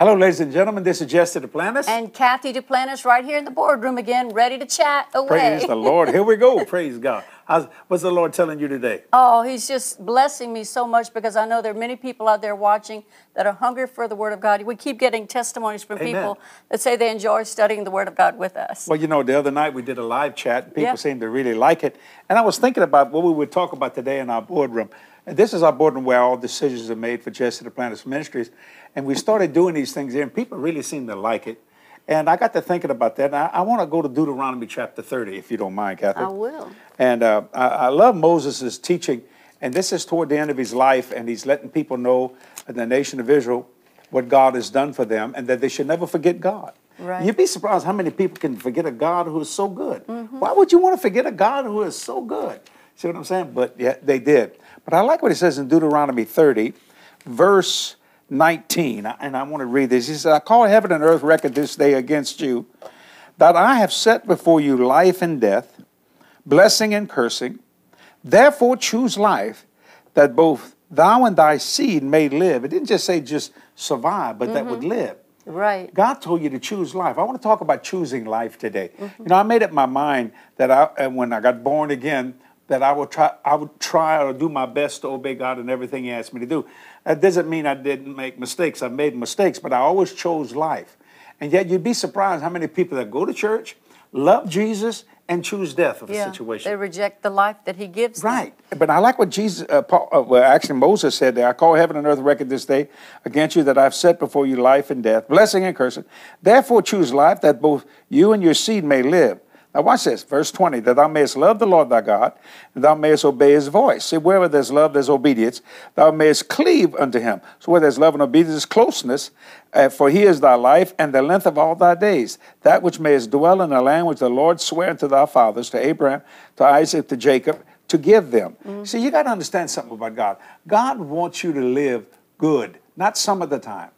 Hello, ladies and gentlemen. This is Jesse Duplantis. And Kathy Duplantis right here in the boardroom again, ready to chat away. Praise the Lord. Here we go. Praise God. How's, what's the Lord telling you today? Oh, He's just blessing me so much because I know there are many people out there watching that are hungry for the Word of God. We keep getting testimonies from Amen. people that say they enjoy studying the Word of God with us. Well, you know, the other night we did a live chat. And people Yeah. seemed to really like it. And I was thinking about what we would talk about today in our boardroom. And this is our boardroom where all decisions are made for Jesse Duplantis Ministries. And we started doing these things here, and people really seem to like it. And I got to thinking about that. And I, I want to go to Deuteronomy chapter 30, if you don't mind, Kathy. I will. And uh, I, I love Moses' teaching, and this is toward the end of his life, and he's letting people know, in the nation of Israel, what God has done for them, and that they should never forget God. Right. You'd be surprised how many people can forget a God who is so good. Why would you want to forget a God who is so good? See what I'm saying? But yeah, they did. But I like what it says in Deuteronomy 30, verse 19, and I want to read this. He says, I call heaven and earth record this day against you, that I have set before you life and death, blessing and cursing. Therefore choose life, that both thou and thy seed may live. It didn't just say just survive, but that would mm-hmm. live. Right. God told you to choose life. I want to talk about choosing life today. Mm-hmm. You know, I made up my mind that I, uh, when I got born again, that I would try, I would try or do my best to obey God in everything He asked me to do. That doesn't mean I didn't make mistakes. I made mistakes, but I always chose life. And yet, you'd be surprised how many people that go to church, love Jesus, and choose death of a Yeah. situation. They reject the life that He gives. them. Right. But I like what Jesus, uh, Paul, uh, well, actually Moses said there. I call heaven and earth record this day against you that I've set before you life and death, blessing and cursing. Therefore choose life that both you and your seed may live. Now watch this, verse 20, that thou mayest love the Lord thy God, and thou mayest obey his voice. See, wherever there's love, there's obedience. Thou mayest cleave unto him. So where there's love and obedience is closeness, uh, for he is thy life and the length of all thy days. That which mayest dwell in the land which the Lord sware unto thy fathers, to Abraham, to Isaac, to Jacob, to give them. See, you got to understand something about God. God wants you to live good, not some of the time,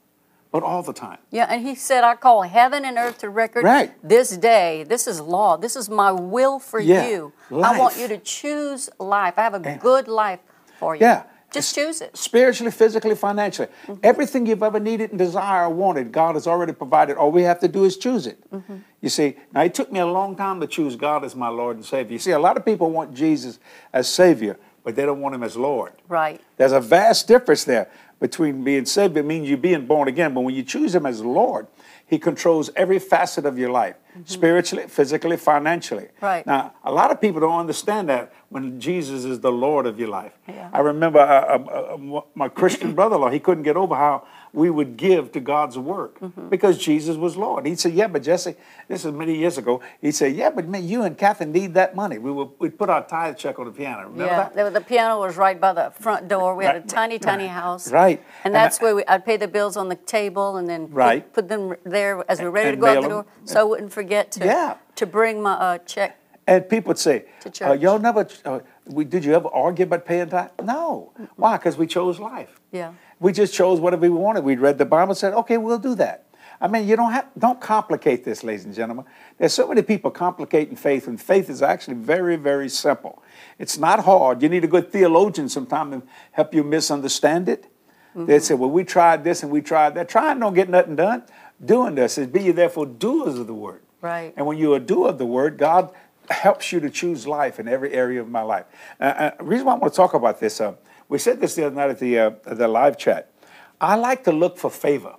but all the time. Yeah, and he said, I call heaven and earth to record Right. this day. This is law. This is my will for Yeah, you. I want you to choose life. I have a good life for you. Yeah. Just choose it. Spiritually, physically, financially. Everything you've ever needed and desired or wanted, God has already provided. All we have to do is choose it. Mm-hmm. You see, now it took me a long time to choose God as my Lord and Savior. You see, a lot of people want Jesus as Savior, but they don't want Him as Lord. Right. There's a vast difference there between being saved. It means you're being born again, but when you choose Him as Lord, He controls every facet of your life, spiritually, physically, financially. Right. Now, a lot of people don't understand that when Jesus is the Lord of your life. Yeah. I remember uh, uh, uh, my Christian brother-in-law. He couldn't get over how we would give to God's work because Jesus was Lord. He said, "Yeah, but Jesse, this is many years ago." He said, "Yeah, but man, you and Kathy need that money. We would we put our tithe check on the piano. Remember yeah, that?" was- the piano was right by the front door. We had a Right, tiny, tiny right, house. right. And And that's I- where we, I'd pay the bills on the table and then put- Right. put, them there as we were ready And to go out the them. door so I wouldn't forget to, Yeah. to bring my uh, check. And people would say, To uh. "Y'all never? Uh, we, did you ever argue about paying tithe?" No. Why? Because we chose life. Yeah. We just chose whatever we wanted. We read the Bible and said, "Okay, we'll do that." I mean, you don't have don't complicate this, ladies and gentlemen. There's so many people complicating faith, and faith is actually very, very simple. It's not hard. You need a good theologian sometime to help you misunderstand it. They say, "Well, we tried this and we tried that." Trying don't get nothing done. Doing this is be ye therefore doers of the word. Right. And when you're a doer of the word, God helps you to choose life in every area of my life. Uh, uh, the reason why I want to talk about this, uh, we said this the other night at the, uh, the live chat. I like to look for favor.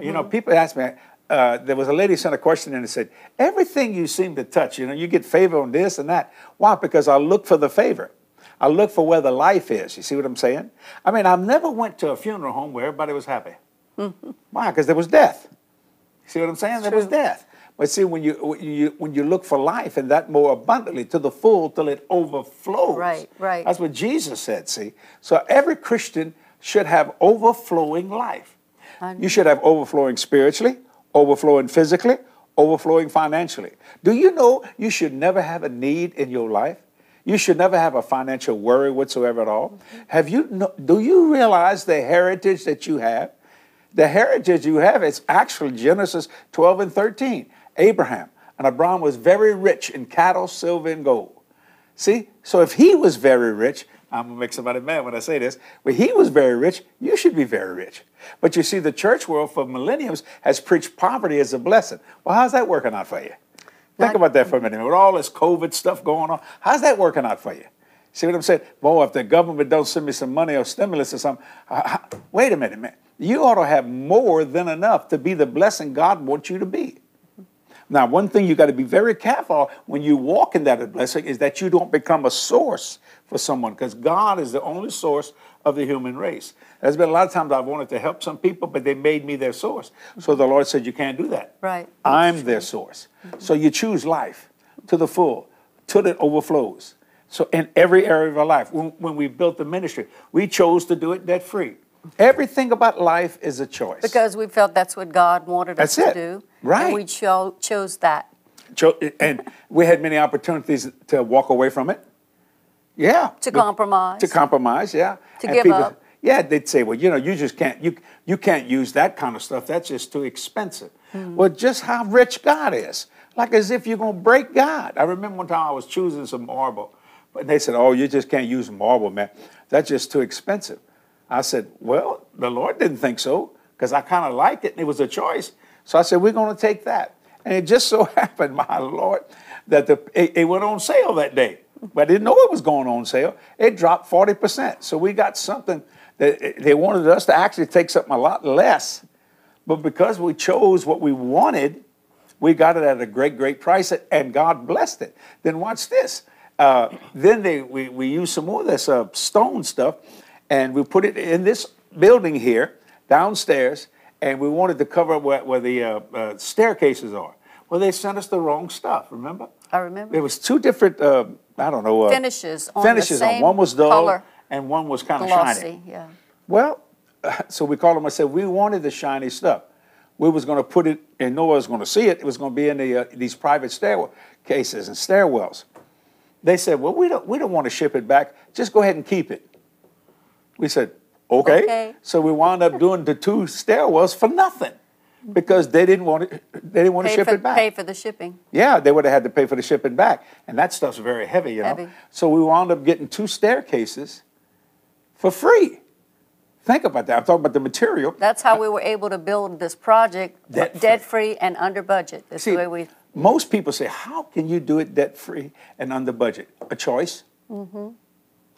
You know, people ask me, uh, there was a lady sent a question in and said, everything you seem to touch, you know, you get favor on this and that. Why? Because I look for the favor. I look for where the life is. You see what I'm saying? I mean, I never went to a funeral home where everybody was happy. Why? Because there was death. See what I'm saying? There was death. But see, when you, when you when you look for life and that more abundantly to the full till it overflows. Right, right. That's what Jesus said. See, so every Christian should have overflowing life. You should have overflowing spiritually, overflowing physically, overflowing financially. Do you know you should never have a need in your life? You should never have a financial worry whatsoever at all. Mm-hmm. Have you? kno- Do you realize the heritage that you have? The heritage you have is actually Genesis 12 and 13. Abraham and Abraham was very rich in cattle, silver, and gold. See, so if he was very rich, I'm gonna make somebody mad when I say this, but he was very rich. You should be very rich. But you see, the church world for millenniums has preached poverty as a blessing. Well, how's that working out for you? Think about that for a minute. With all this COVID stuff going on, how's that working out for you? See what I'm saying? Boy, if the government don't send me some money or stimulus or something, uh, wait a minute, man. You ought to have more than enough to be the blessing God wants you to be. Now, one thing you got to be very careful when you walk in that blessing is that you don't become a source for someone because God is the only source of the human race. There's been a lot of times I've wanted to help some people, but they made me their source. So the Lord said, You can't do that. Right. I'm their source. So you choose life to the full, till it overflows. So in every area of our life, when, when we built the ministry, we chose to do it debt free. Everything about life is a choice. Because we felt that's what God wanted us That's to do. Right. And we cho- chose that. Cho- and we had many opportunities to walk away from it. Yeah. To But- compromise. To compromise, yeah. To And give up. Yeah, they'd say, well, you know, you just can't you you can't use that kind of stuff. That's just too expensive. Hmm. Well, just how rich God is. Like as if you're gonna break God. I remember one time I was choosing some marble, and they said, Oh, you just can't use marble, man. That's just too expensive. I said, Well, the Lord didn't think so, because I kind of liked it and it was a choice. So I said, We're gonna take that. And it just so happened, my Lord, that the it, it went on sale that day. But I didn't know it was going on sale. It dropped 40%. So we got something that they wanted us to actually take something a lot less. But because we chose what we wanted, we got it at a great, great price, and God blessed it. Then watch this. Uh, then they, we, we used some more of this uh, stone stuff, and we put it in this building here, downstairs, and we wanted to cover where, where the uh, uh, staircases are. Well, they sent us the wrong stuff, remember? I remember. There was two different, uh, I don't know. Uh, Finishes on the finishes on. One was dull, color. and one was kind of shiny. Yeah. Well, so we called them and said we wanted the shiny stuff. We was going to put it, and no one was going to see it. It was going to be in the, uh, these private stairwell cases and stairwells. They said, "Well, we don't we don't want to ship it back. Just go ahead and keep it." We said, "Okay." Okay. So we wound up doing the two stairwells for nothing because they didn't want it. They didn't want to Pay ship for, it back. pay for the shipping. Yeah, they would have had to pay for the shipping back, and that stuff's very heavy, you know. Heavy. So we wound up getting two staircases for free. Think about that. I'm talking about the material. That's how we were able to build this project Debt-free. debt free and under budget. That's See, the way we. most people say, "How can you do it debt free and under budget?" A choice, Mm-hmm.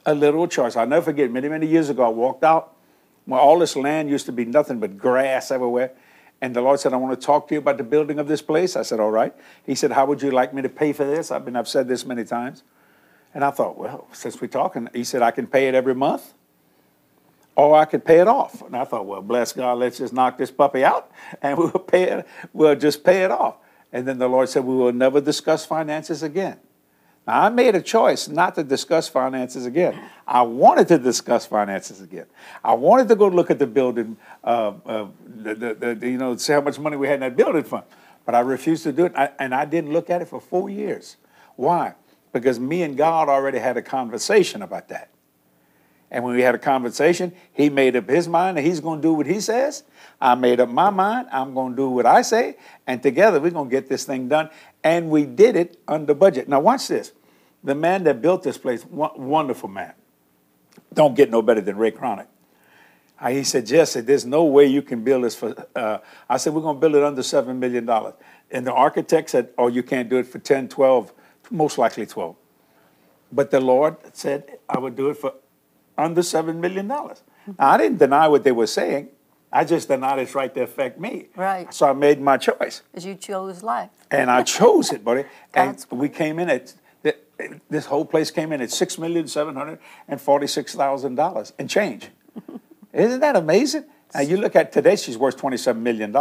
A literal choice. I'll never forget. Many many years ago, I walked out where all this land used to be nothing but grass everywhere. And the Lord said, I want to talk to you about the building of this place. I said, All right. He said, How would you like me to pay for this? I've been, I've said this many times. And I thought, well, since we're talking, he said, I can pay it every month or I could pay it off. And I thought, well, bless God, let's just knock this puppy out and we'll pay it, we'll just pay it off. And then the Lord said, we will never discuss finances again. Now, I made a choice not to discuss finances again. I wanted to discuss finances again. I wanted to go look at the building, uh, uh, the, the, the, you know, see how much money we had in that building fund. But I refused to do it, I, and I didn't look at it for four years. Why? Because me and God already had a conversation about that. And when we had a conversation, he made up his mind that he's going to do what he says. I made up my mind. I'm going to do what I say. And together we're going to get this thing done. And we did it under budget. Now, watch this. The man that built this place, wonderful man. Don't get no better than Ray Cronick. He said, Jesse, there's no way you can build this for. Uh, I said, we're going to build it under $7 million. And the architect said, oh, you can't do it for 10, 12, most likely 12. But the Lord said, I would do it for under $7 million. Now, I didn't deny what they were saying. I just denied its right to affect me. Right. So I made my choice. As you chose life. And I chose it, buddy. And we came in at, this whole place came in at $6,746,000 and change. Isn't that amazing? Now you look at today, she's worth $27 million.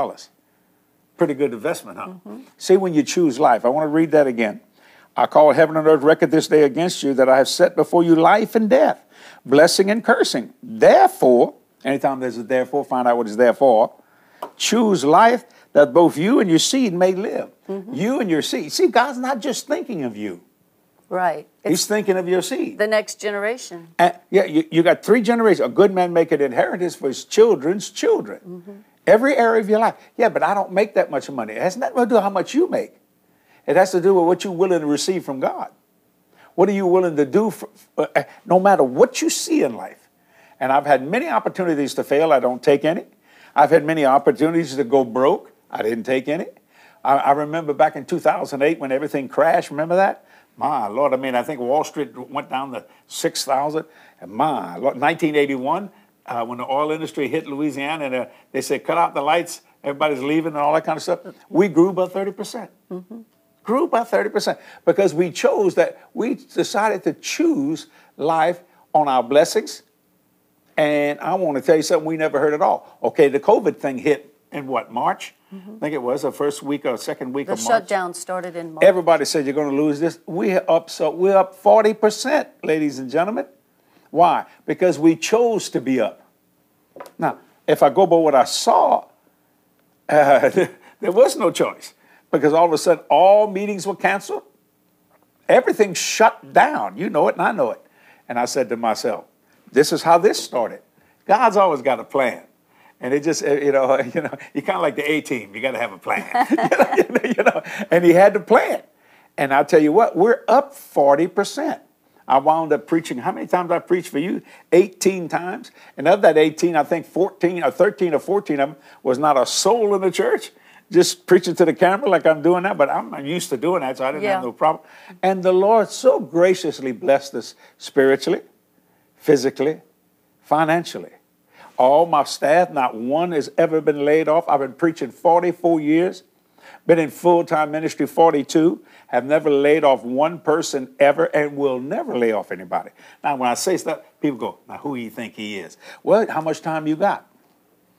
Pretty good investment, huh? Mm-hmm. See, when you choose life, I want to read that again. I call heaven and earth record this day against you that I have set before you life and death, blessing and cursing. Therefore, anytime there's a therefore, find out what what is therefore. Choose life that both you and your seed may live. Mm-hmm. You and your seed. See, God's not just thinking of you, Right. He's It's thinking of your seed. the next generation. And yeah, you, you got three generations. A good man make an inheritance for his children's children. Mm-hmm. Every area of your life. Yeah, but I don't make that much money. It has nothing to do with how much you make. It has to do with what you're willing to receive from God. What are you willing to do for, uh, uh, no matter what you see in life? And I've had many opportunities to fail. I don't take any. I've had many opportunities to go broke. I didn't take any. I, I remember back in 2008 when everything crashed. Remember that? My Lord, I mean, I think Wall Street went down to 6,000. And my Lord, 1981, uh, when the oil industry hit Louisiana and uh, they said, cut out the lights, everybody's leaving and all that kind of stuff, we grew by 30%. percent mm-hmm. Grew by 30% because we chose that, we decided to choose life on our blessings. And I want to tell you something we never heard at all. Okay, the COVID thing hit in what, March? Mm-hmm. I think it was the first week or second week the of March. The shutdown started in March. Everybody said you're going to lose this. We're up so we're up 40%, ladies and gentlemen. Why? Because we chose to be up. Now, if I go by what I saw, uh, there was no choice because all of a sudden all meetings were canceled. Everything shut down. You know it, and I know it. And I said to myself, this is how this started. God's always got a plan. And it just, eh, you know, you know, you're kind of like the A team. You got to have a plan, you know, And he had the plan. And I'll tell you what, we're up 40%. I wound up preaching. How many times I preached for you? 18 times. And of that 18, I think 14 or 13 or 14 of them was not a soul in the church. Just preaching to the camera like I'm doing that, but I'm used to doing that, so I didn't yeah. have no problem. And the Lord so graciously blessed us spiritually, physically, financially. All my staff, not one has ever been laid off. I've been preaching 44 years, been in full time ministry 42 have never laid off one person ever and will never lay off anybody. Now, when I say stuff, people go, now who do you think he is? Well, how much time you got?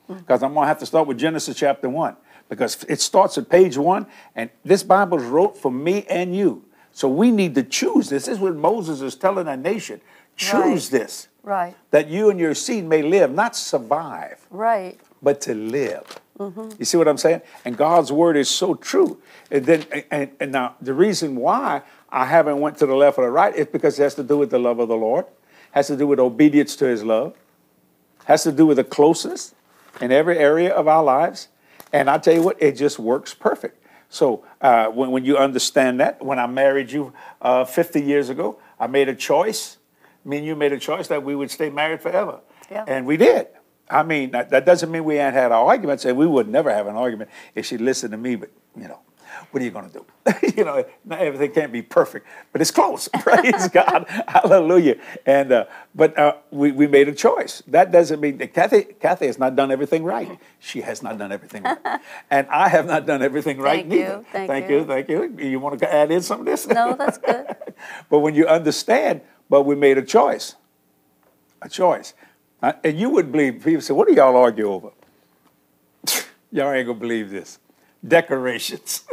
Because I'm going to have to start with Genesis chapter 1 because it starts at page 1 and this Bible is wrote for me and you. So we need to choose this. This is what Moses is telling a nation. Choose right. this. Right. That you and your seed may live, not survive. Right. But to live. Mm-hmm. You see what I'm saying? And God's word is so true. And then, and, and now the reason why I haven't went to the left or the right is because it has to do with the love of the Lord, has to do with obedience to His love, has to do with the closeness in every area of our lives. And I tell you what, it just works perfect. So uh, when, when you understand that, when I married you uh, 50 years ago, I made a choice. Me and you made a choice that we would stay married forever. Yeah. And we did. I mean, that, that doesn't mean we ain't had our arguments, and we would never have an argument if she listened to me, but, you know, what are you going to do? you know, not everything can't be perfect, but it's close. Praise God, Hallelujah. And uh, but uh, we we made a choice. That doesn't mean that Kathy Kathy has not done everything right. She has not done everything right, and I have not done everything right thank neither. You, thank, thank you. you, thank you. You want to add in some of this? No, that's good. but when you understand, but we made a choice, a choice. Uh, and you would believe, people say, what do y'all argue over? y'all ain't gonna believe this. Decorations.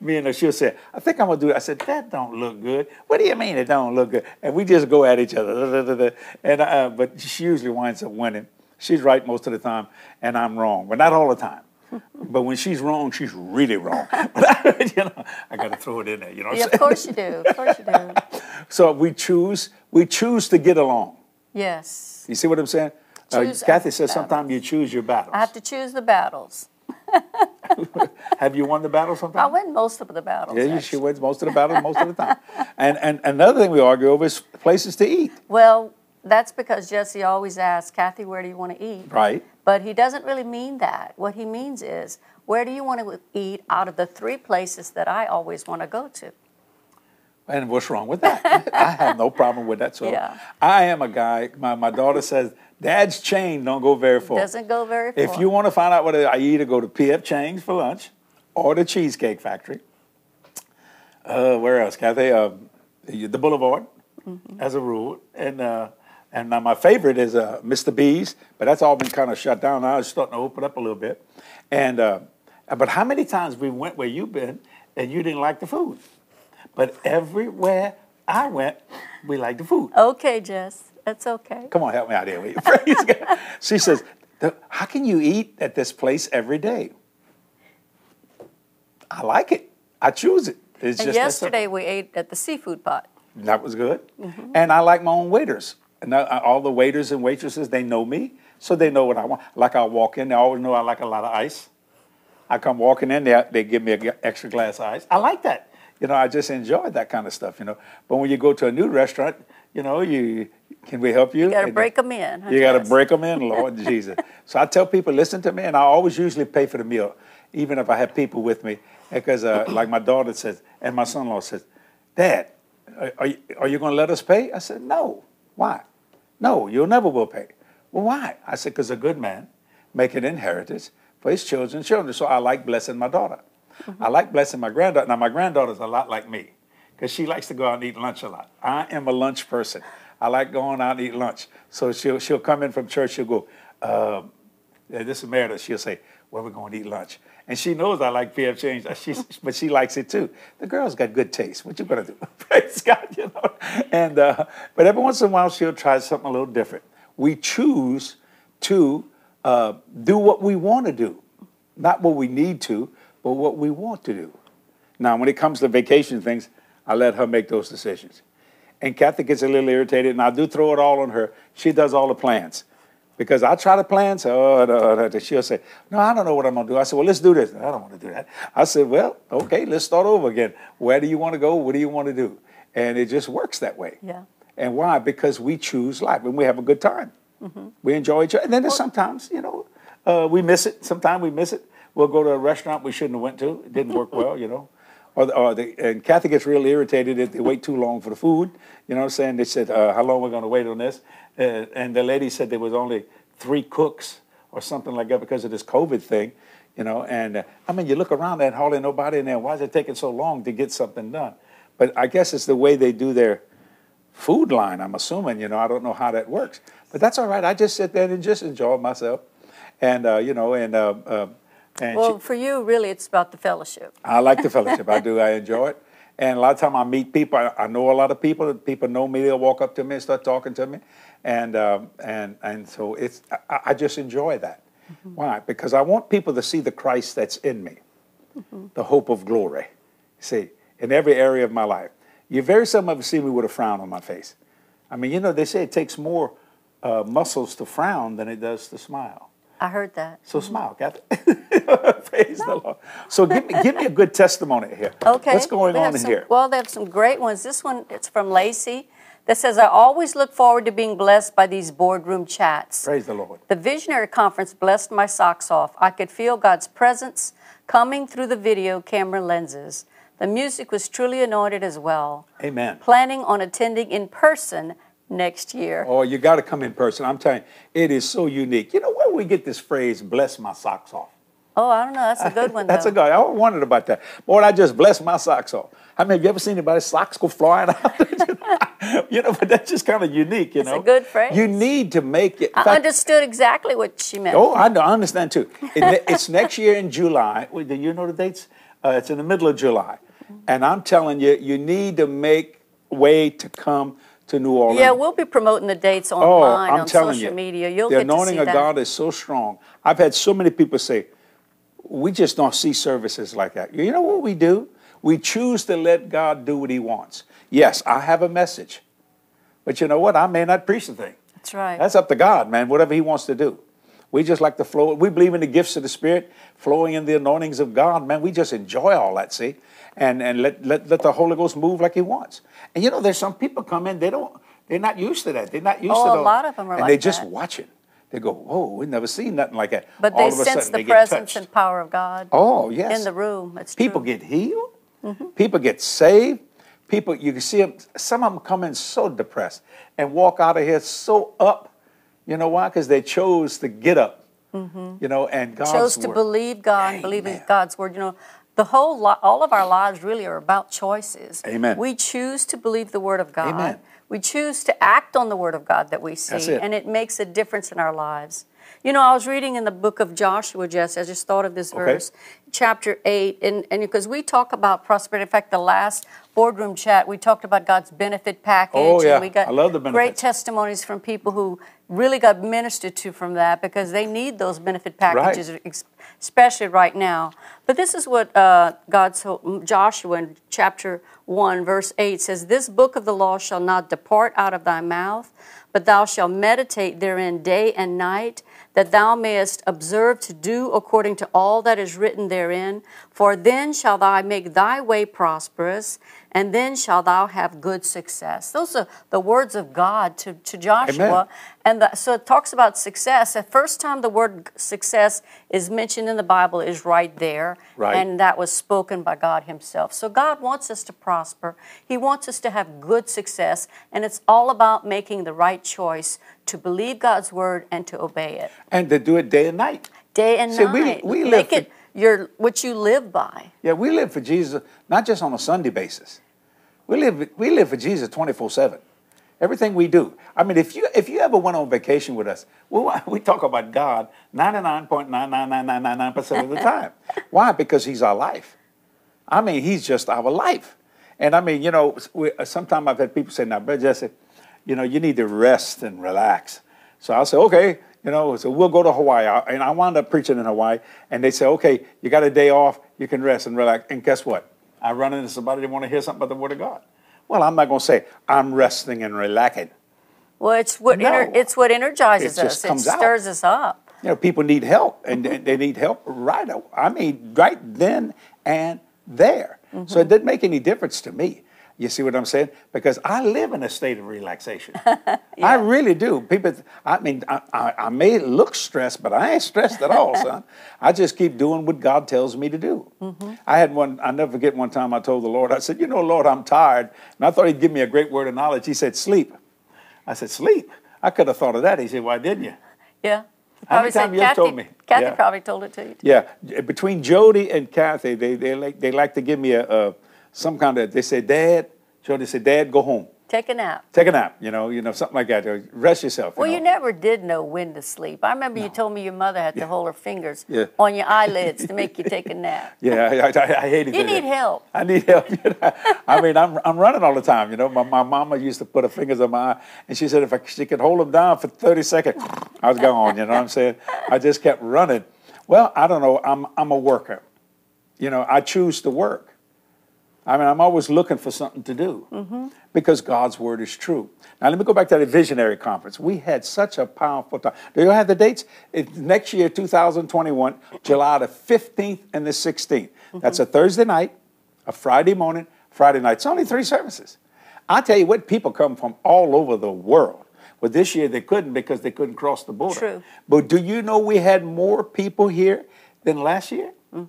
Me and her, she'll say, I think I'm gonna do it. I said, that don't look good. What do you mean it don't look good? And we just go at each other. And uh, but she usually winds up winning. She's right most of the time, and I'm wrong, but not all the time. but when she's wrong, she's really wrong. But you know, I got to throw it in there. You know. Yeah, of course you do. Of course you do. so we choose. We choose to get along. Yes. You see what I'm saying? Uh, Kathy says sometimes you choose your battles. I have to choose the battles. have you won the battle sometimes? I win most of the battles. Yeah, actually. she wins most of the battles most of the time. And, and another thing we argue over is places to eat. Well, that's because Jesse always asks, Kathy, where do you want to eat? Right. But he doesn't really mean that. What he means is, where do you want to eat out of the three places that I always want to go to? And what's wrong with that? I have no problem with that. So yeah. I am a guy. My, my daughter says, Dad's chain don't go very far. Doesn't go very far. If you want to find out what I eat, go to P.F. Chang's for lunch or the Cheesecake Factory. Uh, where else, Kathy? Uh, the, Boulevard, mm-hmm. as a rule. And uh, and now my favorite is uh, Mr. B's, but that's all been kind of shut down now. It's starting to open up a little bit. And uh, but how many times we went where you've been and you didn't like the food? But everywhere I went, we liked the food. Okay, Jess. That's okay. Come on, help me out here. Praise God. She says, How can you eat at this place every day? I like it. I choose it. It's and just yesterday we ate at the seafood pot. That was good. Mm-hmm. And I like my own waiters. And all the waiters and waitresses, they know me, so they know what I want. Like I walk in, they always know I like a lot of ice. I come walking in, they, they give me an extra glass of ice. I like that. you know, I just enjoy that kind of stuff, you know. But when you go to a new restaurant, you know, you can we help you? You got to break them in. You got to break them in, Lord Jesus. So I tell people, listen to me, and I always usually pay for the meal, even if I have people with me, because uh, like my daughter says, and my son-in-law says, Dad, are, are you, are you going to let us pay? I said, No. Why? No, you'll never will pay. Well, why? I said, because a good man make an inheritance for his children's children. So I like blessing my daughter. I like blessing my granddaughter. Now, my granddaughter's a lot like me because she likes to go out and eat lunch a lot. I am a lunch person. I like going out and eat lunch. So she'll, she'll come in from church, she'll go, um, this is Meredith. She'll say, Where we going to eat lunch? And she knows I like PF Chang's, she's, but she likes it too. The girl's got good taste. What you gonna do? Praise God, you know. And uh, but every once in a while she'll try something a little different. We choose to uh, do what we want to do, not what we need to, but what we want to do. Now, when it comes to vacation things, I let her make those decisions. And Kathy gets a little irritated, and I do throw it all on her. She does all the plans. Because I try to plan, so uh, no, no, she'll say, No, I don't know what I'm going to do. I said, Well, let's do this. I don't want to do that. I said, Well, okay, let's start over again. Where do you want to go? What do you want to do? And it just works that way. Yeah. And why? Because we choose life and we have a good time. We enjoy each other. And then there's sometimes, you know, uh, we miss it. Sometimes we miss it. We'll go to a restaurant we shouldn't have went to. It didn't work well, you know. Or, or the, and Kathy gets real irritated if they wait too long for the food. You know what I'm saying? They said, uh, how long are we going to wait on this? Uh, and the lady said there was only three cooks or something like that because of this COVID thing, you know. And uh, I mean, you look around there and hardly nobody in there. Why is it taking so long to get something done? But I guess it's the way they do their food line, I'm assuming. You know, I don't know how that works. But that's all right. I just sit there and just enjoy myself. And, uh, you know, and, uh, uh, and Well, she, for you, really, it's about the fellowship. I like the fellowship. I do. I enjoy it. And a lot of time I meet people. I, I know a lot of people. People know me. They'll walk up to me and start talking to me, and um, and and so it's. I, I just enjoy that. Why? Because I want people to see the Christ that's in me, the hope of glory. See, in every area of my life, you very seldom ever see me with a frown on my face. I mean, you know, they say it takes more uh, muscles to frown than it does to smile. I heard that. So smile, Kathy. Praise the Lord. So give me, give me a good testimony here. Okay. What's going we on in some- here? Well, they have some great ones. This one, it's from Lacey, that says, I always look forward to being blessed by these boardroom chats. Praise the Lord. The visionary conference blessed my socks off. I could feel God's presence coming through the video camera lenses. The music was truly anointed as well. Amen. Planning on attending in person next year. Oh, you got to come in person. I'm telling you, it is so unique. You know where we get this phrase, bless my socks off? Oh, I don't know. That's a good one, That's though. a good. I wondered about that. Boy, I just blessed my socks off. I mean, have you ever seen anybody's socks go flying out? you know, but that's just kind of unique, you know. It's a good phrase. You need to make it. I fact- understood exactly what she meant. Oh, I, know, I understand too. It- it's next year in July. Do you know the dates? Uh, it's in the middle of July. And I'm telling you, you need to make way to come to New Orleans. Yeah, we'll be promoting the dates Oh, online I'm on telling social you, media. You'll the get to anointing of that. God is so strong. I've had so many people say, "We just don't see services like that." You know what we do? We choose to let God do what He wants. Yes, I have a message, but you know what? I may not preach the thing. That's right. That's up to God, man. Whatever He wants to do. We just like to flow. We believe in the gifts of the Spirit, flowing in the anointings of God, man. We just enjoy all that, see, and and let let, let the Holy Ghost move like He wants. And you know, there's some people come in, they don't, they're not used to that. They're not used to Oh, to a those. lot of 'em are and like they just that. watch it. They go, "Whoa, we've never seen nothing like that." but All they sense sudden, the they presence and power of God Oh yes, in the room. It's people true. get healed. Mm-hmm. People get saved. People, you can see them. Some of them come in so depressed and walk out of here so up. You know why? Because they chose to get up. Mm-hmm. You know, and God's chose to word. believe God and believe in God's word. You know, the whole li- all of our lives really are about choices. Amen. We choose to believe the word of God. Amen. We choose to act on the word of God that we see, it. and it makes a difference in our lives. You know, I was reading in the book of Joshua, Jesse. I just thought of this Okay. verse, chapter 8. And, and because we talk about prosperity, in fact, the last boardroom chat, we talked about God's benefit package. Oh, yeah. And we got I love the great testimonies from people who really got ministered to from that because they need those benefit packages, ex- especially right now. But this is what uh, God told Joshua in chapter 1, verse 8 says, This book of the law shall not depart out of thy mouth, but thou shalt meditate therein day and night, that thou mayest observe to do according to all that is written therein. For then shall thou make thy way prosperous, and then shall thou have good success. Those are the words of God to, to Joshua. Amen. And the, so it talks about success. The first time the word success is mentioned in the Bible is right there. Right. And that was spoken by God Himself. So God wants us to prosper, He wants us to have good success. And it's all about making the right choice to believe God's word and to obey it And to do it day and night. day and See, night. we live Make for- it your what you live by. Yeah, we live for Jesus not just on a Sunday basis. We live we live for Jesus 24/7. Everything we do. I mean, if you if you ever went on vacation with us, we, we talk about God 99.99999% of the time. Why? Because he's our life. I mean, he's just our life. And I mean, you know, sometimes I've had people say, now, Brother Jesse, you know, you need to rest and relax. So I'll say, okay, you know, so we'll go to Hawaii. And I wound up preaching in Hawaii. And they say, okay, you got a day off, you can rest and relax. And guess what? I run into somebody that want to hear something about the Word of God. Well, I'm not going to say, I'm resting and relaxing. Well, it's what No. ener- it's what energizes It us. It comes out. stirs us up. You know, people need help, and they- they need help right. I mean, right then and there. Mm-hmm. So it didn't make any difference to me. You see what I'm saying? Because I live in a state of relaxation. I really do. People, I mean, I, I, I may look stressed, but I ain't stressed at all, son. I just keep doing what God tells me to do. Mm-hmm. I had one. I never forget one time I told the Lord, I said, "You know, Lord, I'm tired," and I thought He'd give me a great word of knowledge. He said, "Sleep." I said, "Sleep." I could have thought of that. He said, "Why didn't you?" Yeah. How many times you Kathy, told me? Kathy Yeah. probably told it to you. too. Yeah, between Jody and Kathy, they they like they like to give me a, a some kind of. They say, "Dad," Joe, they say, "Dad, go home, Take a nap. take a nap." You know, you know something like that. Rest yourself. Well, know. you never did know when to sleep. I remember you told me your mother had to hold her fingers Yeah. on your eyelids to make you take a nap. Yeah, I, I, I hated You that. need help. I need help. you know. I mean, I'm, I'm running all the time. You know, my, my mama used to put her fingers on my eye, and she said if I, she could hold them down for 30 seconds, I was gone. You know what I'm saying? I just kept running. Well, I don't know. I'm, I'm a worker. You know, I choose to work. I mean, I'm always looking for something to do mm-hmm. because God's word is true. Now, let me go back to the visionary conference. We had such a powerful time. Do you have the dates? It's next year, 2021, July the 15th and the 16th. Mm-hmm. That's a Thursday night, a Friday morning, Friday night. It's only three services. I tell you what, people come from all over the world. But this year they couldn't because they couldn't cross the border. True. But do you know we had more people here than last year? Mm.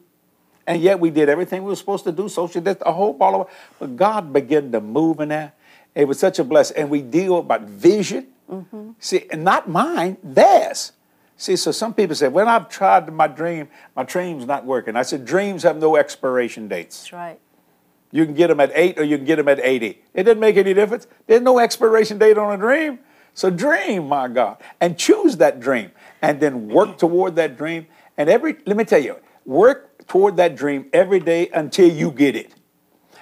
And yet we did everything we were supposed to do, social distance, a whole ball of But God began to move in there. It was such a blessing. And we deal about vision. Mm-hmm. See, and not mine, theirs. See, so some people say, well, I've tried my dream, my dream's not working. I said, dreams have no expiration dates. That's right. You can get them at eight or you can get them at 80. It doesn't make any difference. There's no expiration date on a dream. So dream, my God, and choose that dream and then work toward that dream. And every, let me tell you, work toward that dream every day until you get it.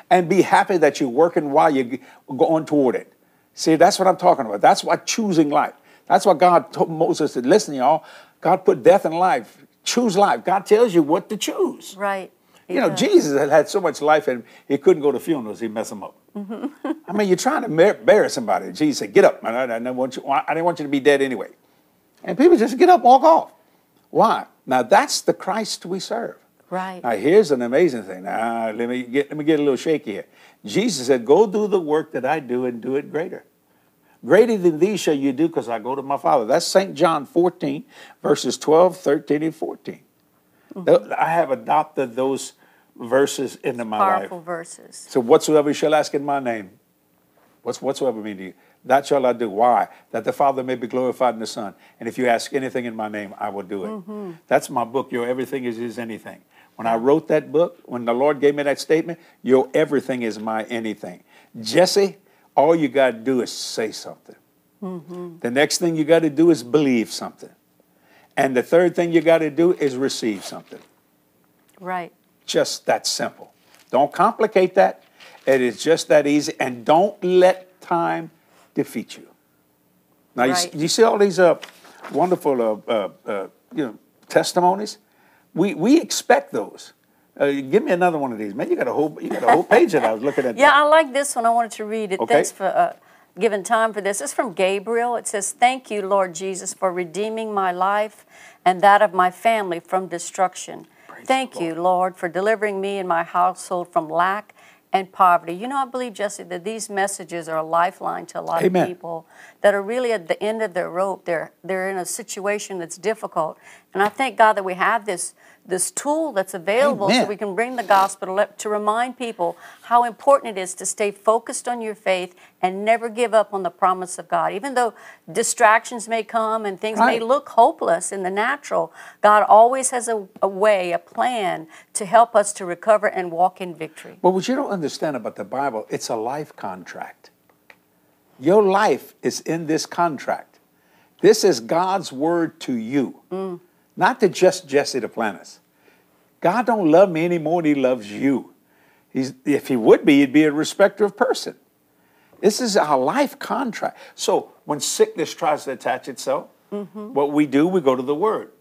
And be happy that you're working while you're going toward it. See, that's what I'm talking about. That's why choosing life. That's why God told Moses to listen, y'all. God put death and life. Choose life. God tells you what to choose. Right. You know, Jesus had had so much life in him, he couldn't go to funerals. He'd mess them up. Mm-hmm. I mean, you're trying to bury somebody. Jesus said, get up. I, I, I didn't want you, I didn't want you to be dead anyway. And people just get up, walk off. Why? Now, that's the Christ we serve. Right. Now, here's an amazing thing. Now, let me get, let me get a little shaky here. Jesus said, go do the work that I do and do it greater. Greater than these shall you do because I go to my Father. That's St. John 14, verses 12, 13, and 14. Mm-hmm. I have adopted those verses into my Powerful life. verses. So whatsoever you shall ask in my name, what's whatsoever mean to you? That shall I do. Why? That the Father may be glorified in the Son. And if you ask anything in my name, I will do it. Mm-hmm. That's my book. Your everything is, is anything. When I wrote that book, when the Lord gave me that statement, your everything is my anything. Jesse, all you got to do is say something. Mm-hmm. The next thing you got to do is believe something. And the third thing you got to do is receive something. Right. Just that simple. Don't complicate that. It is just that easy. And don't let time defeat you. Now, you, Right. you see all these uh, wonderful uh, uh, uh, you know, testimonies? We, we expect those. Uh, give me another one of these, man. You got a whole you got a whole page that I was looking at. Yeah, I like this one. I wanted to read it. Okay. Thanks for uh, giving time for this. It's from Gabriel. It says, Thank you, Lord Jesus, for redeeming my life and that of my family from destruction. Praise Thank the you, Lord, for delivering me and my household from lack and poverty. You know, I believe, Jesse, that these messages are a lifeline to a lot Amen. of people that are really at the end of their rope. They're, they're in a situation that's difficult. And I thank God that we have this, this tool that's available so we can bring the gospel to, to remind people how important it is to stay focused on your faith and never give up on the promise of God. Even though distractions may come and things may look hopeless in the natural, God always has a, a way, a plan to help us to recover and walk in victory. But what you don't understand about the Bible, it's a life contract. Your life is in this contract. This is God's word to you, mm. Not to just Jesse Duplantis. God don't love me any more than He loves you. He's, if He would be, He'd be a respecter of person. This is our life contract. So when sickness tries to attach itself, mm-hmm. what we do, we go to the Word.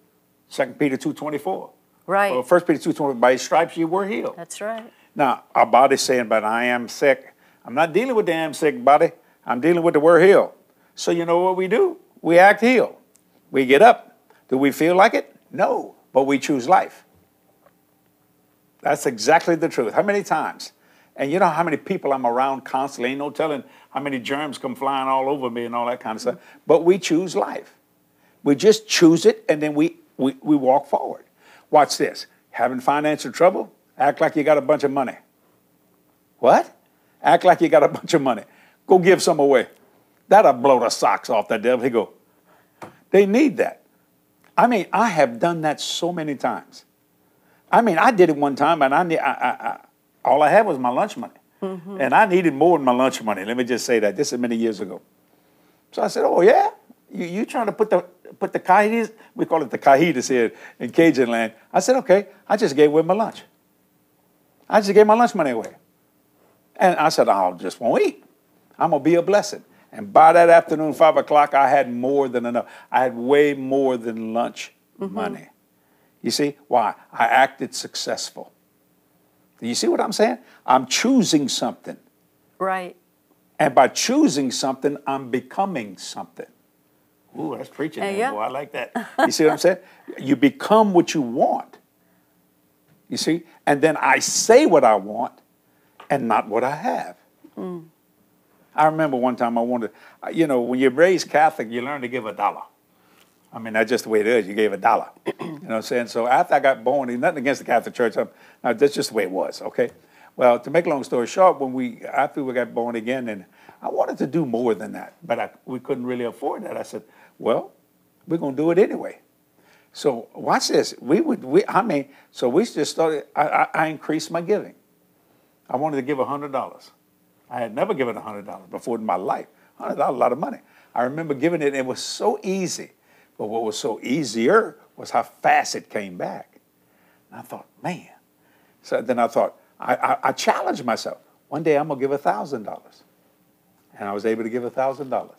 2 Peter two twenty four. Right. Or 1 Peter 2.24, By His stripes you were healed. That's right. Now, our body's saying, but I am sick. I'm not dealing with the am sick body. I'm dealing with the word healed. So you know what we do? We act healed. We get up. Do we feel like it? No. But we choose life. That's exactly the truth. How many times? And you know how many people I'm around constantly. Ain't no telling how many germs come flying all over me and all that kind of stuff. But we choose life. We just choose it and then we, we, we walk forward. Watch this. Having financial trouble? Act like you got a bunch of money. What? Act like you got a bunch of money. Go give some away. That'll blow the socks off that devil. He go. They need that. I mean, I have done that so many times. I mean, I did it one time, and I, I, I, I all I had was my lunch money, mm-hmm. and I needed more than my lunch money. Let me just say that. This is many years ago. So I said, "Oh yeah, you you trying to put the put the cajitas? We call it the cajitas here in Cajun land." I said, "Okay." I just gave away my lunch. I just gave my lunch money away, and I said, "I just won't eat. I'm gonna be a blessing." And by that afternoon, five o'clock, I had more than enough. I had way more than lunch money. You see why? I acted successful. Do you see what I'm saying? I'm choosing something. Right. And by choosing something, I'm becoming something. Ooh, that's preaching, Uh, yeah. boy. I like that. You see what I'm saying? You become what you want. You see? And then I say what I want and not what I have. I remember one time I wanted, you know, when you're raised Catholic, you learn to give a dollar. I mean, that's just the way it is. You gave a dollar. you know what I'm saying? So after I got born, nothing against the Catholic Church, I'm, uh, that's just the way it was, okay? Well, to make a long story short, when we, after we got born again, and I wanted to do more than that, but I, we couldn't really afford that. I said, well, we're going to do it anyway. So watch this. We would, we, I mean, so we just started, I, I, I increased my giving. I wanted to give $100. I had never given $100 before in my life. $100 a lot of money. I remember giving it, and it was so easy. But what was so easier was how fast it came back. And I thought, man. So then I thought, I, I, I challenged myself. One day I'm going to give $1,000. And I was able to give $1,000.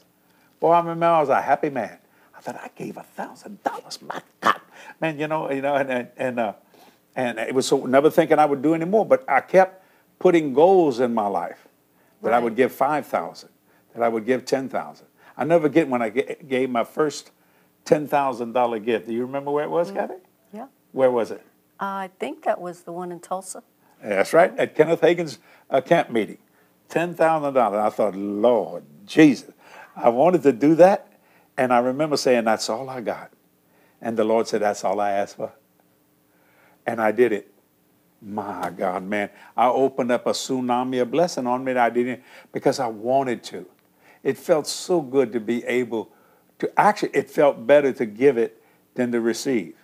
Boy, I remember I was a happy man. I thought, I gave $1,000. My God. Man, you know, you know, and, and, and, uh, and it was so never thinking I would do anymore. But I kept putting goals in my life that I would give 5,000, that I would give 10,000. I never get when I gave my first $10,000 gift. Do you remember where it was, Kathy? Yeah. Where was it? I think that was the one in Tulsa. That's right, at Kenneth Hagin's uh, camp meeting. $10,000. I thought, Lord Jesus, I wanted to do that. And I remember saying, That's all I got. And the Lord said, That's all I asked for. And I did it. My God, man. I opened up a tsunami of blessing on me that I didn't because I wanted to. It felt so good to be able to actually, it felt better to give it than to receive.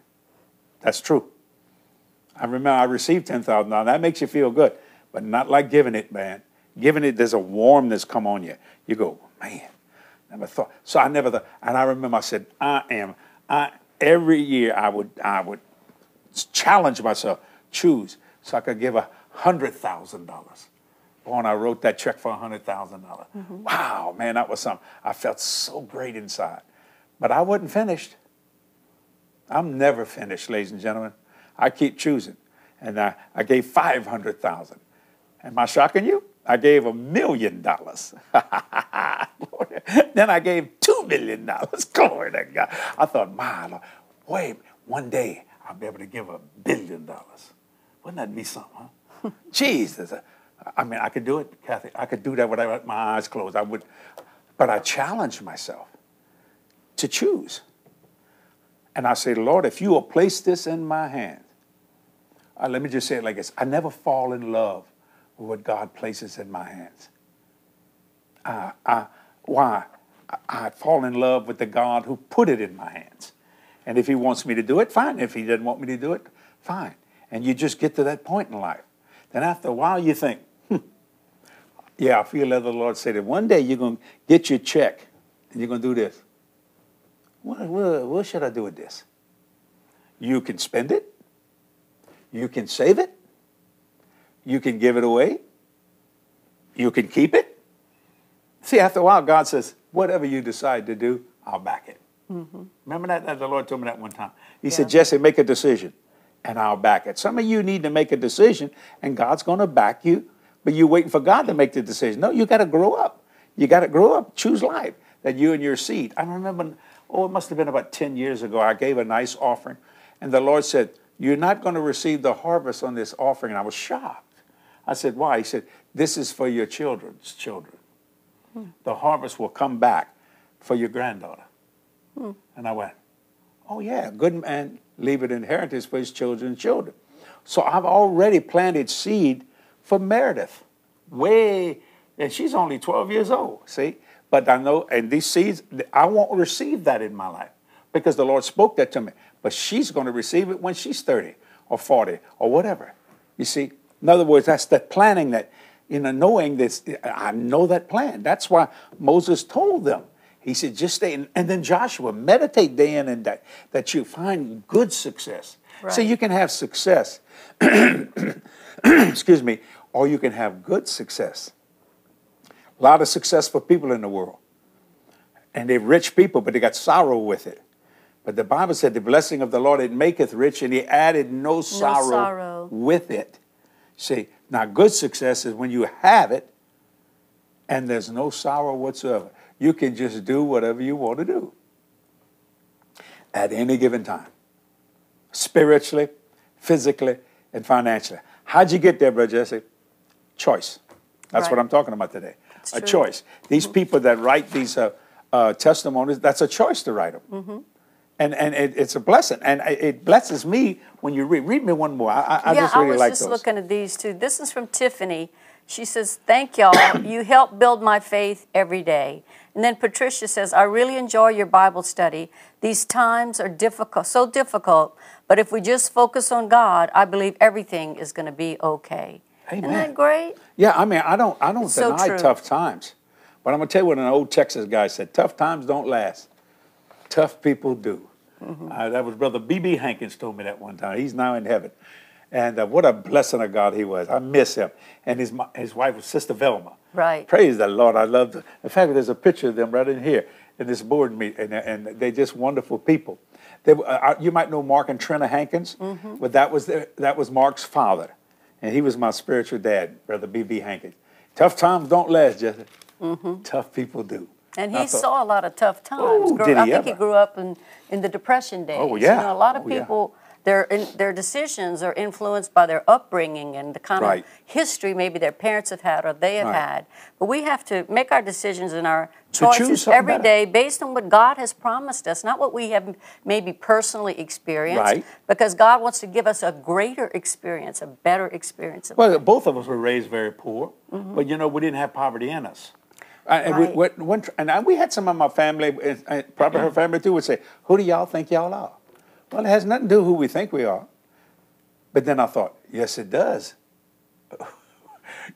That's true. I remember I received ten thousand dollars. That makes you feel good, but not like giving it, man. Giving it, there's a warmness come on you. You go, man. Never thought. So I never thought. And I remember I said, I am. I every year I would I would challenge myself, choose so I could give a hundred thousand dollars. Boy, and I wrote that check for a hundred thousand dollars. Mm-hmm. Wow, man, that was something. I felt so great inside, but I wasn't finished. I'm never finished, ladies and gentlemen. I keep choosing. and I, I gave 500,000. Am I shocking you? I gave a million dollars. then I gave two million dollars. Glory to God. I thought, my Lord, wait, one day I'll be able to give a billion dollars. Wouldn't that be something, huh? Jesus. I mean, I could do it, Kathy. I could do that with my eyes closed. I would, but I challenged myself to choose. And I say, Lord, if you will place this in my hands, uh, let me just say it like this I never fall in love with what God places in my hands. Uh, I, why? I, I fall in love with the God who put it in my hands. And if He wants me to do it, fine. If He doesn't want me to do it, fine. And you just get to that point in life. Then after a while, you think, hmm, yeah, I feel that the Lord said that one day you're going to get your check and you're going to do this. What, what, what should I do with this? You can spend it. You can save it. You can give it away. You can keep it. See, after a while, God says, whatever you decide to do, I'll back it. Mm-hmm. Remember that, that? The Lord told me that one time. He yeah. said, Jesse, make a decision and I'll back it. Some of you need to make a decision and God's going to back you, but you're waiting for God to make the decision. No, you got to grow up. You got to grow up, choose life, that you and your seed. I remember, oh, it must have been about 10 years ago, I gave a nice offering, and the Lord said, You're not going to receive the harvest on this offering. And I was shocked. I said, Why? He said, This is for your children's children. Hmm. The harvest will come back for your granddaughter. Hmm. And I went, Oh, yeah, good man, leave it inheritance for his children's children. So I've already planted seed for Meredith. Way, and she's only 12 years old, see? But I know, and these seeds, I won't receive that in my life because the Lord spoke that to me. But she's going to receive it when she's 30 or 40 or whatever. You see? In other words, that's the planning that, you know, knowing this, I know that plan. That's why Moses told them. He said, just stay. In, and then Joshua, meditate day in and day, that you find good success. Right. So you can have success, excuse me, or you can have good success. A lot of successful people in the world. And they're rich people, but they got sorrow with it. But the Bible said, the blessing of the Lord, it maketh rich, and he added no sorrow, no sorrow. with it. See, now good success is when you have it and there's no sorrow whatsoever. You can just do whatever you want to do at any given time, spiritually, physically, and financially. How'd you get there, Brother Jesse? Choice. That's right. what I'm talking about today. A true. choice. These mm-hmm. people that write these uh, uh, testimonies, that's a choice to write them. Mm-hmm and and it, it's a blessing, and it blesses me when you read. Read me one more. I, I yeah, just really I was like just those. looking at these two. This is from Tiffany. She says, "Thank y'all. you help build my faith every day." And then Patricia says, "I really enjoy your Bible study. These times are difficult, so difficult, but if we just focus on God, I believe everything is going to be okay." Amen. Isn't that great? Yeah, I mean, I don't, I don't deny so tough times, but I'm gonna tell you what an old Texas guy said: "Tough times don't last. Tough people do." Mm-hmm. Uh, that was Brother B.B. Hankins told me that one time. He's now in heaven. And uh, what a blessing of God he was. I miss him. And his, his wife was Sister Velma. Right. Praise the Lord. I love them. In fact, there's a picture of them right in here in this board meeting. And, and they're just wonderful people. They, uh, uh, you might know Mark and Trina Hankins, mm-hmm. but that was, their, that was Mark's father. And he was my spiritual dad, Brother B.B. Hankins. Tough times don't last, Jesse. Mm-hmm. Tough people do. And he thought, saw a lot of tough times. Oh, he I think ever? he grew up in, in the Depression days. Oh, yeah. You know, a lot of oh, people, yeah. Their, in, their decisions are influenced by their upbringing and the kind right. of history maybe their parents have had or they have right. had. But we have to make our decisions and our choices every better. day based on what God has promised us, not what we have maybe personally experienced. Right. Because God wants to give us a greater experience, a better experience. well, life. both of us were raised very poor, mm-hmm. but you know, we didn't have poverty in us. And, right. we, when, and we had some of my family, probably her family too, would say, Who do y'all think y'all are? Well, it has nothing to do who we think we are. But then I thought, Yes, it does.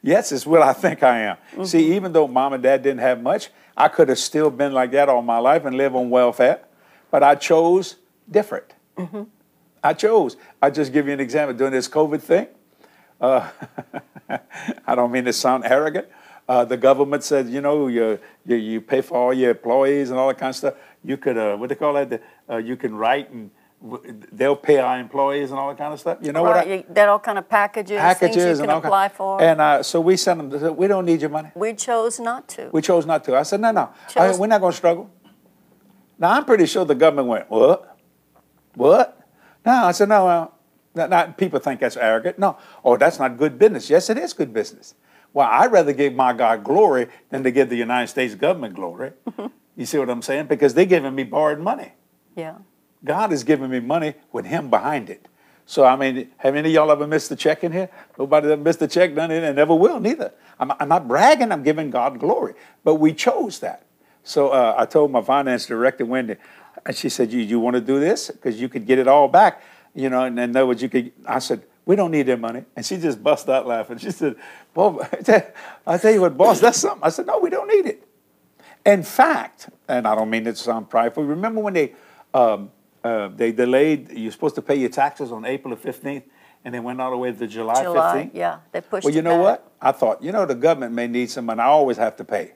yes, it's what I think I am. Mm-hmm. See, even though mom and dad didn't have much, I could have still been like that all my life and live on welfare. But I chose different. Mm-hmm. I chose. I just give you an example. During this COVID thing, uh, I don't mean to sound arrogant, uh, the government said, you know, you, you, you, pay for all your employees and all that kind of stuff. You could, uh, what do they call that? Uh, you can write and they'll pay our employees and all that kind of stuff. You know what? I, that all kind of packages, things packages you and can all kind- apply for. And uh, so we sent them. said, We don't need your money. we chose not to. We chose not to. I said, no, no. I- we're not going to struggle. Now, I'm pretty sure the government went, what? What? No, I said, no, uh, not, not- people think that's arrogant. No. Oh, that's not good business. Yes, it is good business. Well, I'd rather give my God glory than to give the United States government glory. you see what I'm saying? Because they're giving me borrowed money. yeah. God is giving me money with Him behind it. So, I mean, have any of y'all ever missed a check in here? Nobody ever missed a check, done it, and never will, neither. I'm, I'm not bragging, I'm giving God glory. But we chose that. So uh, I told my finance director, Wendy, and she said, You, you want to do this? Because you could get it all back, you know, and in other words, you could. I said, We don't need their money. And she just bust out laughing. She said, Well, I tell you what, boss, that's something. I said, No, we don't need it. In fact, and I don't mean it to sound prideful, remember when they um, uh, they delayed, you're supposed to pay your taxes on April the 15th, and they went all the way to July, July, 15th? yeah. They pushed Well, you know back. what? I thought, you know, the government may need some money. I always have to pay.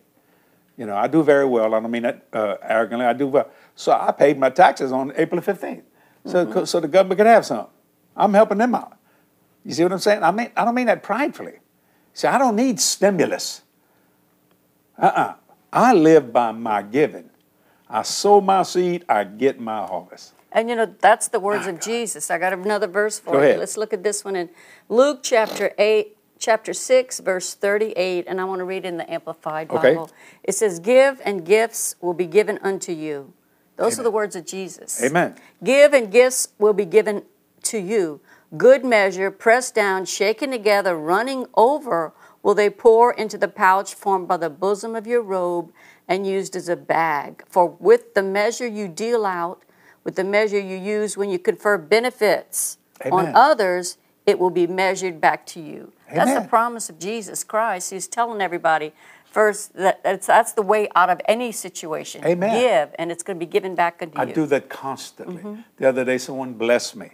You know, I do very well. I don't mean that uh, arrogantly. I do well. So I paid my taxes on April the 15th. So, Mm-hmm. so the government could have some. I'm helping them out. You see what I'm saying? I mean, I don't mean that pridefully. See, I don't need stimulus. Uh-uh. I live by my giving. I sow my seed, I get my harvest. And you know, that's the words ah, of Jesus. I got another verse for Go you. ahead. Let's look at this one in Luke chapter 8, chapter 6, verse 38, and I want to read in the Amplified Okay. Bible. It says, Give and gifts will be given unto you. Those are the words of Jesus. Amen. Give and gifts will be given to you. Good measure, pressed down, shaken together, running over, will they pour into the pouch formed by the bosom of your robe and used as a bag. For with the measure you deal out, with the measure you use when you confer benefits on others, it will be measured back to you. That's the promise of Jesus Christ. He's telling everybody first that that's, that's the way out of any situation. Amen. Give, and it's going to be given back unto I you. I do that constantly. Mm-hmm. The other day, someone blessed me.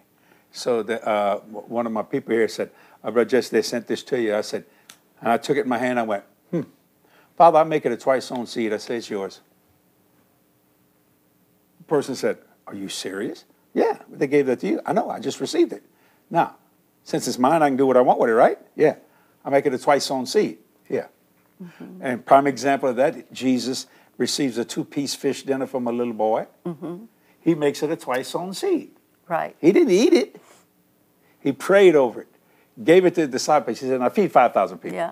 So the, uh, one of my people here said, uh, Brother Jesse, they sent this to you. I said, and I took it in my hand. I went, hmm. Father, I make it a twice sown seed. I say, it's yours. The person said, are you serious? Yeah, they gave that to you. I know, I just received it. Now, since it's mine, I can do what I want with it, right? Yeah. I make it a twice sown seed. Yeah. Mm-hmm. And prime example of that, Jesus receives a two-piece fish dinner from a little boy. Mm-hmm. He makes it a twice sown seed. right. He didn't eat it. He prayed over it, gave it to the disciples. He said, "Now feed five thousand people." Yeah.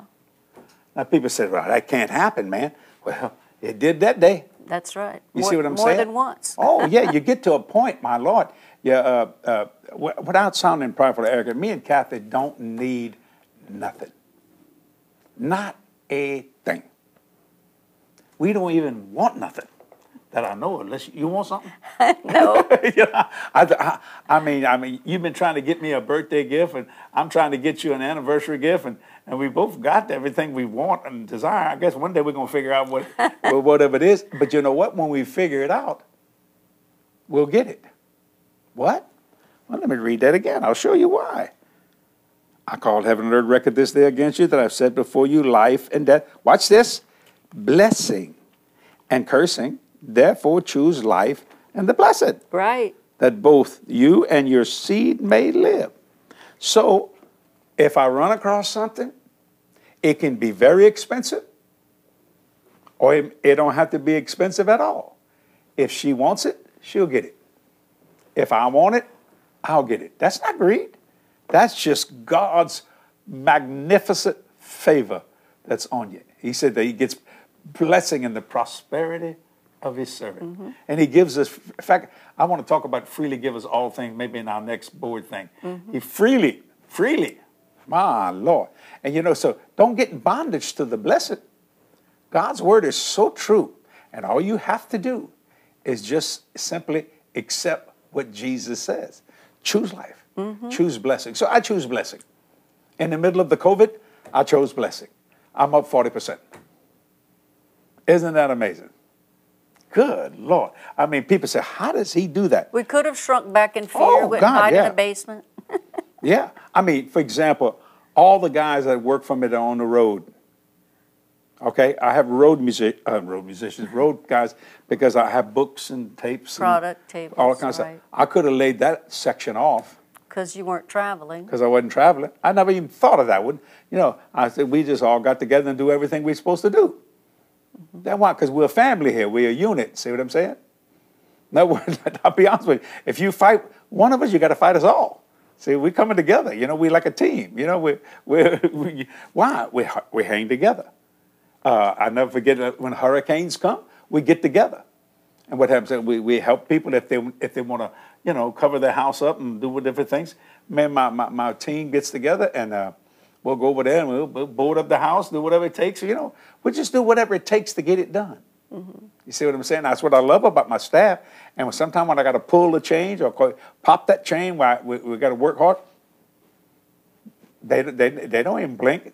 Now people said, "Well, that can't happen, man." Well, it did that day. That's right. You more, see what I'm more saying? than once. oh yeah, you get to a point, my Lord. Yeah, uh, uh, w- without sounding prideful or arrogant, me and Kathy don't need nothing. Not a thing. We don't even want nothing that I know. Unless you want something. no. You know, I, I, I mean, I mean, you've been trying to get me a birthday gift, and I'm trying to get you an anniversary gift, and, and we both got everything we want and desire. I guess one day we're gonna figure out what, whatever it is. But you know what? When we figure it out, we'll get it. What? Well, let me read that again. I'll show you why. I called heaven and earth record this day against you that I've set before you life and death. Watch this blessing and cursing. Therefore, choose life and the blessed Right. that both you and your seed may live. So, if I run across something, it can be very expensive, or it, it don't have to be expensive at all. If she wants it, she'll get it. If I want it, I'll get it. That's not greed. That's just God's magnificent favor that's on you. He said that He gets blessing in the prosperity of His servant. Mm-hmm. And He gives us, in fact, I want to talk about freely give us all things, maybe in our next board thing. Mm-hmm. He freely, freely, my Lord. And you know, so don't get in bondage to the blessed. God's word is so true. And all you have to do is just simply accept what Jesus says. Choose life, mm-hmm. choose blessing. So I choose blessing. In the middle of the COVID, I chose blessing. I'm up 40%. Isn't that amazing? Good Lord. I mean, people say, how does he do that? We could have shrunk back in fear, Oh, went God, and hide yeah. in the basement. Yeah. I mean, for example, all the guys that work for me that are on the road, Okay, I have road music, uh, road musicians, road guys, because I have books and tapes, and Product tables, all kinds kind of stuff. I could have laid that section off Because you weren't traveling. because I wasn't traveling. I never even thought of that one. You know, I said we just all got together and do everything we're supposed to do. Mm-hmm. That's why, because we're a family here. We're a unit. See what I'm saying? No, I'll be honest with you. If you fight one of us, you got to fight us all. See, we're coming together. You know, we're like a team. You know, we're, we're, we why? We, we hang together. Uh, I never forget when hurricanes come, we get together. And what happens we, we help people if they if they want to, you know, cover their house up and do different things. Man, my, my, my team gets together and uh, we'll go over there and we'll, we'll board up the house, do whatever it takes. You know, we just do whatever it takes to get it done. Mm-hmm. You see what I'm saying? That's what I love about my staff. And sometimes when I got to pull the change or pop that chain, where I- we, we got to work hard, they, they, they don't even blink.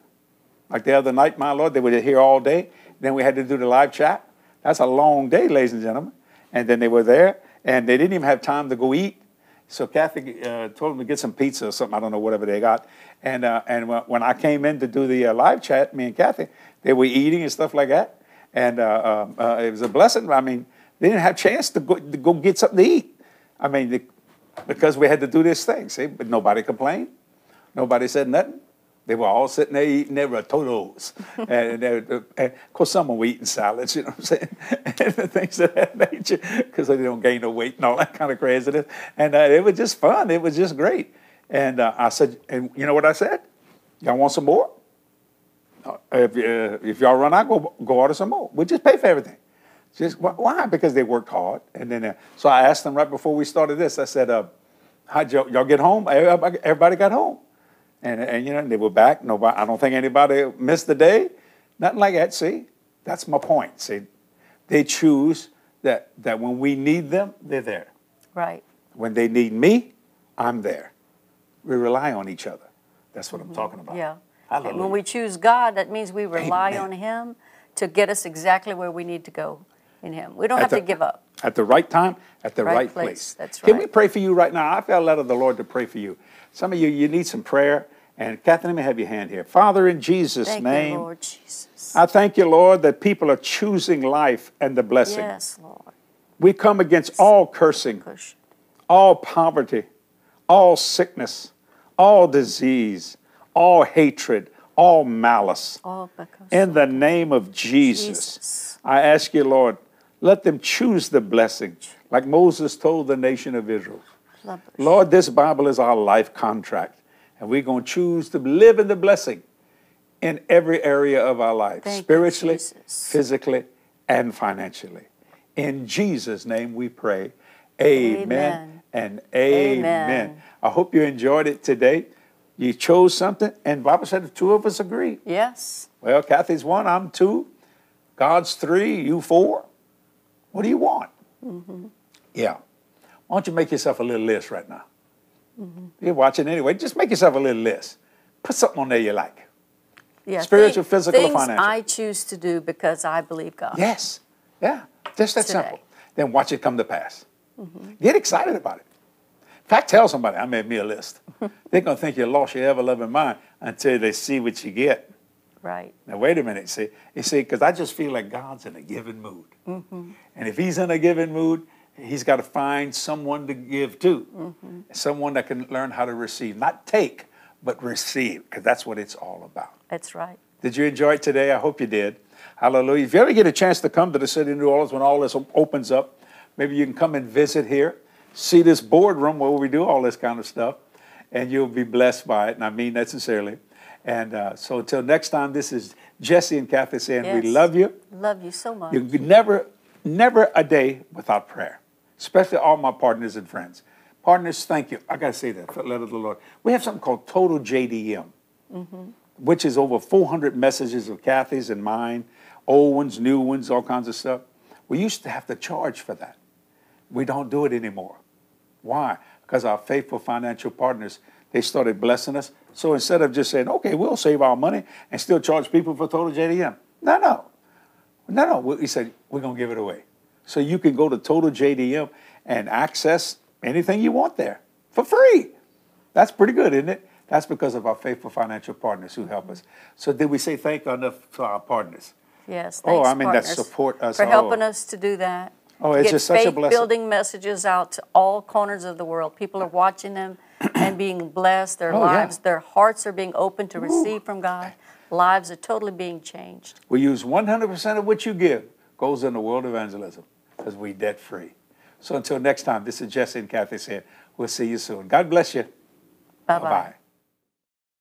Like the other night, my Lord, they were here all day. Then we had to do the live chat. That's a long day, ladies and gentlemen. And then they were there, and they didn't even have time to go eat. So Kathy uh, told them to get some pizza or something. I don't know whatever they got. And uh, and when- I came in to do the uh, live chat, me and Kathy, they were eating and stuff like that. And uh, uh, uh, it was a blessing. I mean, they didn't have a chance to go, to go get something to eat. I mean, because we had to do this thing. See, but nobody complained. Nobody said nothing. They were all sitting there eating their rototos. and, they, and of course, some were eating salads, you know what I'm saying? and things of that nature, because they don't gain no weight and all that kind of craziness. And uh, it was just fun. It was just great. And uh, I said, and you know what I said? Y'all want some more? Uh, If, uh, if y'all run out, go, go order some more. We'll just pay for everything. Just wh- why? Because they worked hard. And then, uh, so I asked them right before we started this. I said, uh, "How'd y'all, y'all get home?" Everybody, everybody got home, and and you know they were back. Nobody. I don't think anybody missed the day. Nothing like that. See, that's my point. See, they choose that that when we need them, they're there. Right. When they need me, I'm there. We rely on each other. That's what I'm talking about. Mm-hmm. Yeah. Hallelujah. When we choose God, that means we rely Amen. on Him to get us exactly where we need to go in Him. We don't At have the- to give up. At the right time, at the Right right, place. place. That's Can we pray for you right now? I felt led of the Lord to pray for you. Some of you, you need some prayer. And Catherine, let me have your hand here. Father, in Jesus' Thank name, you, Lord Jesus. I thank you, Lord, that people are choosing life and the blessing. Yes, Lord. We come against all cursing, all poverty, all sickness, all disease, all hatred, all malice. All In the name of Jesus, Jesus. I ask you, Lord, let them choose the blessing, like Moses told the nation of Israel. Lord. Lord, this Bible is our life contract, and we're going to choose to live in the blessing in every area of our life, Thank spiritually, Jesus. physically, and financially. In Jesus' name we pray. Amen, Amen. and amen. Amen. I hope you enjoyed it today. You chose something, and Bible said the two of us agree. Yes. Well, Kathy's one, I'm two. God's three, you four. What do you want? Mm-hmm. Yeah. Why don't you make yourself a little list right now? Mm-hmm. You're watching anyway. Just make yourself a little list. Put something on there you like. Yeah. Spiritual, thi- physical, or things financial. I choose to do because I believe God. Yes. Yeah. Just that Today. simple. Then watch it come to pass. Mm-hmm. Get excited about it. In fact, tell somebody, I made me a list. They're going to think you lost your ever loving mind until they see what you get. Right. Now wait a minute. See, you see, because I just feel like God's in a given mood, mm-hmm. and if He's in a given mood, He's got to find someone to give to, someone that can learn how to receive, not take, but receive, because that's what it's all about. That's right. Did you enjoy it today? I hope you did. Hallelujah. If you ever get a chance to come to the city of New Orleans when all this opens up, maybe you can come and visit here, see this boardroom where we do all this kind of stuff, and you'll be blessed by it. And I mean that sincerely. And uh, so until next time, this is Jesse and Kathy saying we love you. Love you so much. You never, never a day without prayer, especially all my partners and friends. Partners, thank you. I got to say that for the love of the Lord. We have something called Total JDM, mm-hmm. which is over 400 messages of Kathy's and mine, old ones, new ones, all kinds of stuff. We used to have to charge for that. We don't do it anymore. Why? Because our faithful financial partners, they started blessing us. So instead of just saying, okay, we'll save our money and still charge people for Total JDM. No, no. No, no. We we said, we're going to give it away. So you can go to Total JDM and access anything you want there for free. That's pretty good, isn't it? That's because of our faithful financial partners who help us. So did we say thank you enough to our partners? Yes. Oh, I mean, that support us for helping us to do that. Oh, it's get just such a blessing. building messages out to all corners of the world. People are watching them and being blessed. Their Oh, yeah. lives, their hearts are being opened to receive from God. Lives are totally being changed. We use 100% of what you give goes into world evangelism because we debt free. So until next time, this is Jesse and Kathy saying, we'll see you soon. God bless you. Bye bye. Bye-bye.